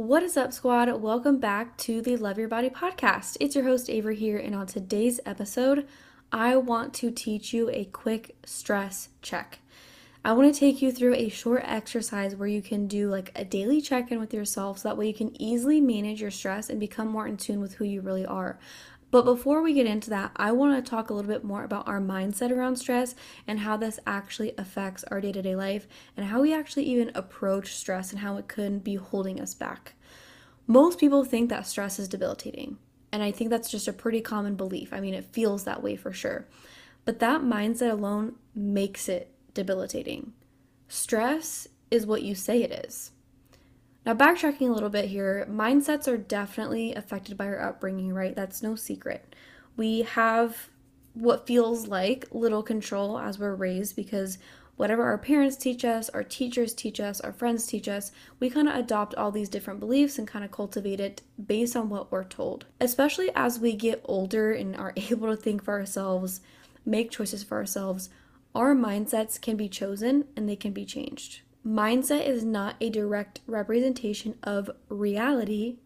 What is up, squad? Welcome back to the Love Your Body podcast. It's your host, Avery, here, and on today's episode, I want to teach you a quick stress check. I want to take you through a short exercise where you can do like a daily check in with yourself so that way you can easily manage your stress and become more in tune with who you really are. But before we get into that, I want to talk a little bit more about our mindset around stress and how this actually affects our day to day life and how we actually even approach stress and how it could be holding us back. Most people think that stress is debilitating, and I think that's just a pretty common belief. I mean, it feels that way for sure. But that mindset alone makes it debilitating. Stress is what you say it is. Now, backtracking a little bit here, mindsets are definitely affected by our upbringing, right? That's no secret. We have what feels like little control as we're raised because whatever our parents teach us, our teachers teach us, our friends teach us, we kind of adopt all these different beliefs and kind of cultivate it based on what we're told. Especially as we get older and are able to think for ourselves, make choices for ourselves, our mindsets can be chosen and they can be changed mindset is not a direct representation of reality,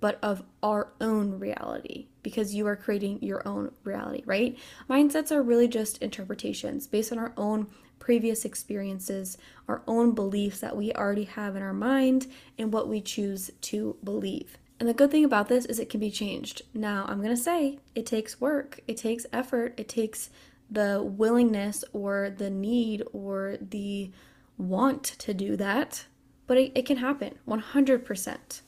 but of our own reality because you are creating your own reality, right? Mindsets are really just interpretations based on our own previous experiences, our own beliefs that we already have in our mind, and what we choose to believe. And the good thing about this is it can be changed. Now, I'm going to say it takes work, it takes effort, it takes the willingness or the need or the want to do that, but it, it can happen 100%.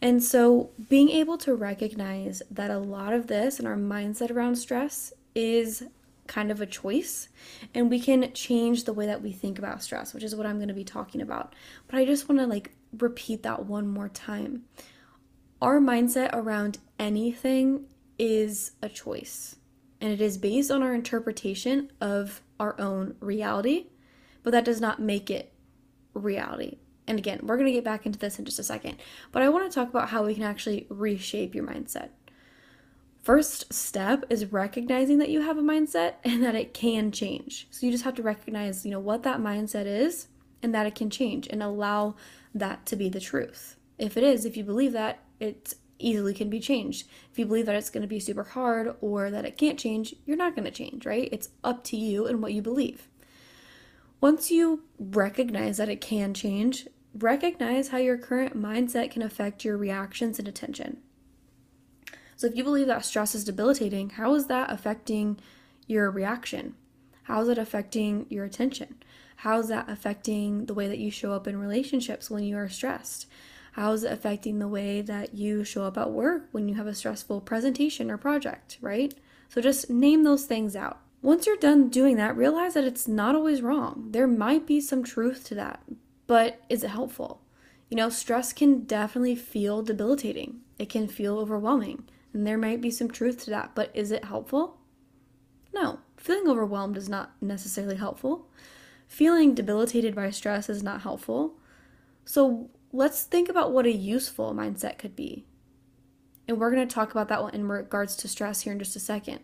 And so, being able to recognize that a lot of this and our mindset around stress is kind of a choice, and we can change the way that we think about stress, which is what I'm going to be talking about. But I just want to like repeat that one more time. Our mindset around anything is a choice, and it is based on our interpretation of our own reality but that does not make it reality. And again, we're going to get back into this in just a second, but I want to talk about how we can actually reshape your mindset. First step is recognizing that you have a mindset and that it can change. So you just have to recognize, you know, what that mindset is and that it can change and allow that to be the truth. If it is, if you believe that, it easily can be changed. If you believe that it's going to be super hard or that it can't change, you're not going to change, right? It's up to you and what you believe. Once you recognize that it can change, recognize how your current mindset can affect your reactions and attention. So, if you believe that stress is debilitating, how is that affecting your reaction? How is it affecting your attention? How is that affecting the way that you show up in relationships when you are stressed? How is it affecting the way that you show up at work when you have a stressful presentation or project, right? So, just name those things out. Once you're done doing that, realize that it's not always wrong. There might be some truth to that, but is it helpful? You know, stress can definitely feel debilitating, it can feel overwhelming, and there might be some truth to that, but is it helpful? No, feeling overwhelmed is not necessarily helpful. Feeling debilitated by stress is not helpful. So let's think about what a useful mindset could be. And we're going to talk about that in regards to stress here in just a second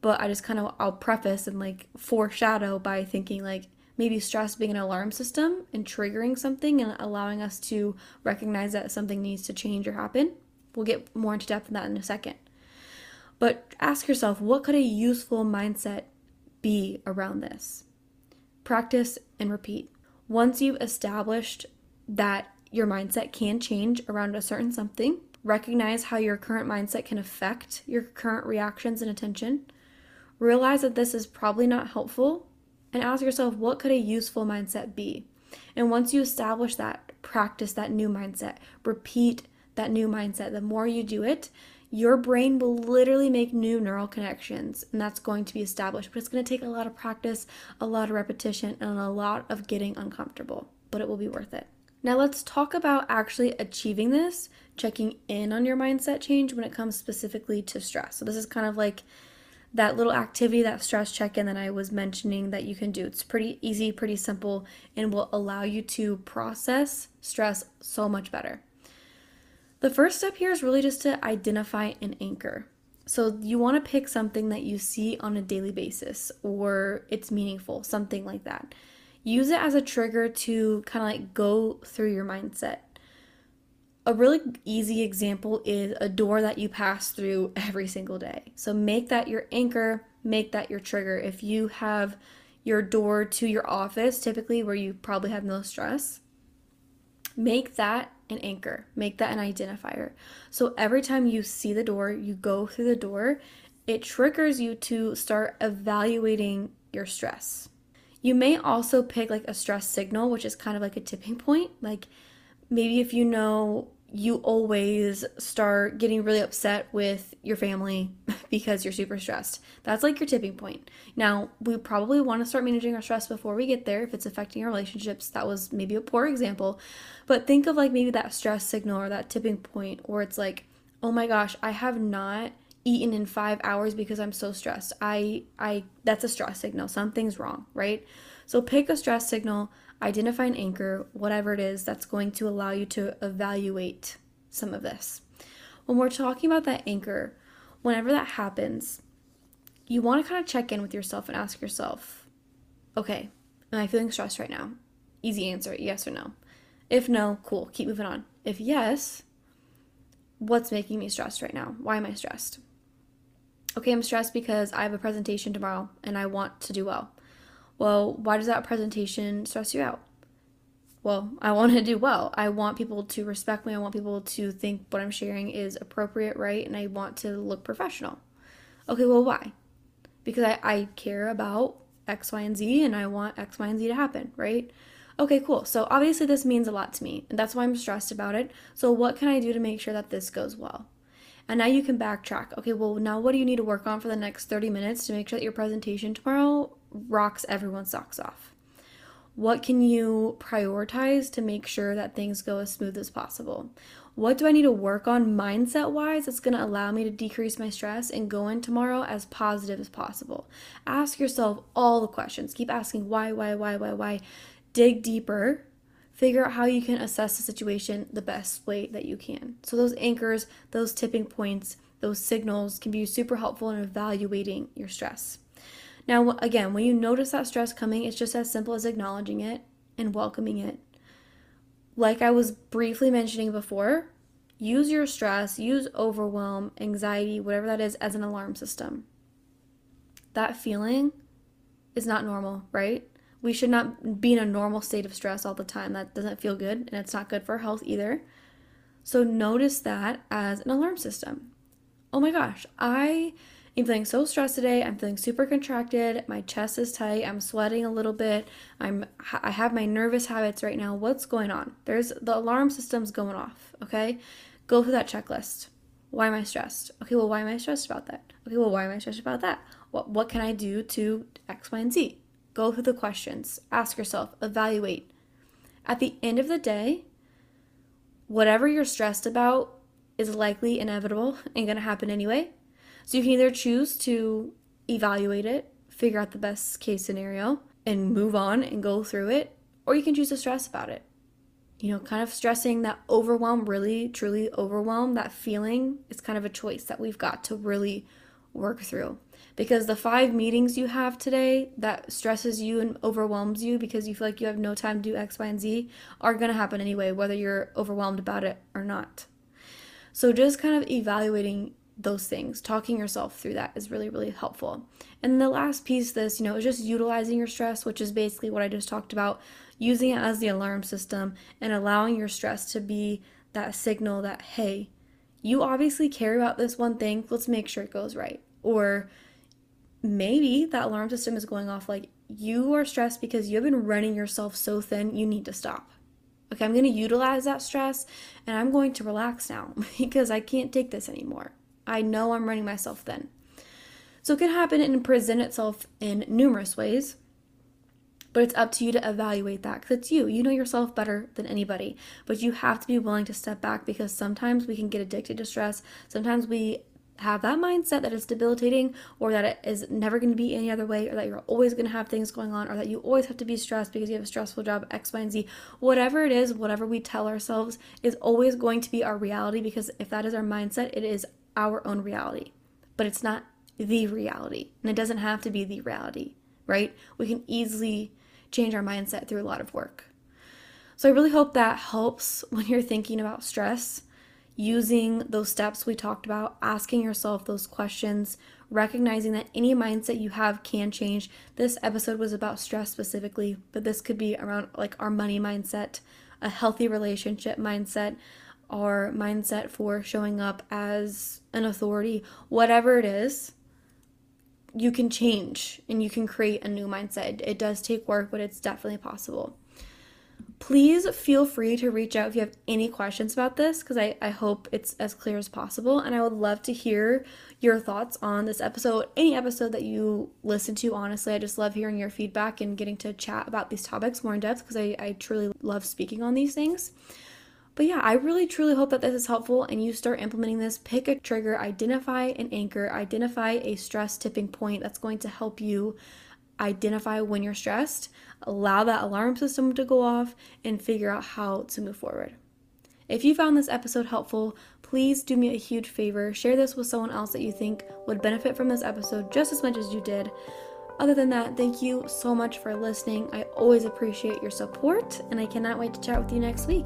but I just kind of I'll preface and like foreshadow by thinking like maybe stress being an alarm system and triggering something and allowing us to recognize that something needs to change or happen. We'll get more into depth in that in a second. But ask yourself, what could a useful mindset be around this? Practice and repeat. Once you've established that your mindset can change around a certain something, recognize how your current mindset can affect your current reactions and attention Realize that this is probably not helpful and ask yourself what could a useful mindset be? And once you establish that, practice that new mindset, repeat that new mindset. The more you do it, your brain will literally make new neural connections and that's going to be established. But it's going to take a lot of practice, a lot of repetition, and a lot of getting uncomfortable, but it will be worth it. Now, let's talk about actually achieving this, checking in on your mindset change when it comes specifically to stress. So, this is kind of like that little activity, that stress check in that I was mentioning that you can do. It's pretty easy, pretty simple, and will allow you to process stress so much better. The first step here is really just to identify an anchor. So you want to pick something that you see on a daily basis or it's meaningful, something like that. Use it as a trigger to kind of like go through your mindset a really easy example is a door that you pass through every single day. So make that your anchor, make that your trigger. If you have your door to your office, typically where you probably have no stress, make that an anchor, make that an identifier. So every time you see the door, you go through the door, it triggers you to start evaluating your stress. You may also pick like a stress signal, which is kind of like a tipping point. Like maybe if you know you always start getting really upset with your family because you're super stressed. That's like your tipping point. Now, we probably want to start managing our stress before we get there if it's affecting our relationships. That was maybe a poor example. But think of like maybe that stress signal or that tipping point where it's like, "Oh my gosh, I have not eaten in 5 hours because I'm so stressed." I I that's a stress signal. Something's wrong, right? So pick a stress signal identify an anchor, whatever it is that's going to allow you to evaluate some of this. When we're talking about that anchor, whenever that happens, you want to kind of check in with yourself and ask yourself, okay, am I feeling stressed right now? Easy answer, yes or no. If no, cool, keep moving on. If yes, what's making me stressed right now? Why am I stressed? Okay, I'm stressed because I have a presentation tomorrow and I want to do well. Well, why does that presentation stress you out? Well, I want to do well. I want people to respect me. I want people to think what I'm sharing is appropriate, right? And I want to look professional. Okay, well, why? Because I, I care about X, Y, and Z and I want X, Y, and Z to happen, right? Okay, cool. So obviously, this means a lot to me, and that's why I'm stressed about it. So, what can I do to make sure that this goes well? And now you can backtrack. Okay, well, now what do you need to work on for the next 30 minutes to make sure that your presentation tomorrow rocks everyone's socks off? What can you prioritize to make sure that things go as smooth as possible? What do I need to work on mindset wise that's going to allow me to decrease my stress and go in tomorrow as positive as possible? Ask yourself all the questions. Keep asking why, why, why, why, why. Dig deeper. Figure out how you can assess the situation the best way that you can. So, those anchors, those tipping points, those signals can be super helpful in evaluating your stress. Now, again, when you notice that stress coming, it's just as simple as acknowledging it and welcoming it. Like I was briefly mentioning before, use your stress, use overwhelm, anxiety, whatever that is, as an alarm system. That feeling is not normal, right? We should not be in a normal state of stress all the time. That doesn't feel good and it's not good for health either. So notice that as an alarm system. Oh my gosh, I I'm feeling so stressed today. I'm feeling super contracted. My chest is tight. I'm sweating a little bit. I'm I have my nervous habits right now. What's going on? There's the alarm system's going off, okay? Go through that checklist. Why am I stressed? Okay, well, why am I stressed about that? Okay, well, why am I stressed about that? What what can I do to X, Y, and Z? Go through the questions. Ask yourself, evaluate. At the end of the day, whatever you're stressed about is likely inevitable and going to happen anyway. So you can either choose to evaluate it, figure out the best case scenario, and move on and go through it, or you can choose to stress about it. You know, kind of stressing that overwhelm, really, truly overwhelm, that feeling is kind of a choice that we've got to really work through. Because the five meetings you have today that stresses you and overwhelms you because you feel like you have no time to do X, Y, and Z are going to happen anyway, whether you're overwhelmed about it or not. So just kind of evaluating those things talking yourself through that is really really helpful and the last piece this you know is just utilizing your stress which is basically what i just talked about using it as the alarm system and allowing your stress to be that signal that hey you obviously care about this one thing let's make sure it goes right. Or maybe that alarm system is going off like you are stressed because you have been running yourself so thin you need to stop. Okay i'm going to utilize that stress and i'm going to relax now because i can't take this anymore. I know I'm running myself thin. So it can happen and present itself in numerous ways, but it's up to you to evaluate that because it's you. You know yourself better than anybody, but you have to be willing to step back because sometimes we can get addicted to stress. Sometimes we have that mindset that it's debilitating or that it is never going to be any other way or that you're always going to have things going on or that you always have to be stressed because you have a stressful job x y and z whatever it is whatever we tell ourselves is always going to be our reality because if that is our mindset it is our own reality, but it's not the reality. And it doesn't have to be the reality, right? We can easily change our mindset through a lot of work. So I really hope that helps when you're thinking about stress, using those steps we talked about, asking yourself those questions, recognizing that any mindset you have can change. This episode was about stress specifically, but this could be around like our money mindset, a healthy relationship mindset, our mindset for showing up as an authority, whatever it is. You can change and you can create a new mindset. It does take work, but it's definitely possible please feel free to reach out if you have any questions about this because I, I hope it's as clear as possible. And I would love to hear your thoughts on this episode, any episode that you listen to. Honestly, I just love hearing your feedback and getting to chat about these topics more in depth because I, I truly love speaking on these things. But yeah, I really truly hope that this is helpful and you start implementing this. Pick a trigger, identify an anchor, identify a stress tipping point that's going to help you identify when you're stressed, allow that alarm system to go off, and figure out how to move forward. If you found this episode helpful, please do me a huge favor. Share this with someone else that you think would benefit from this episode just as much as you did. Other than that, thank you so much for listening. I always appreciate your support, and I cannot wait to chat with you next week.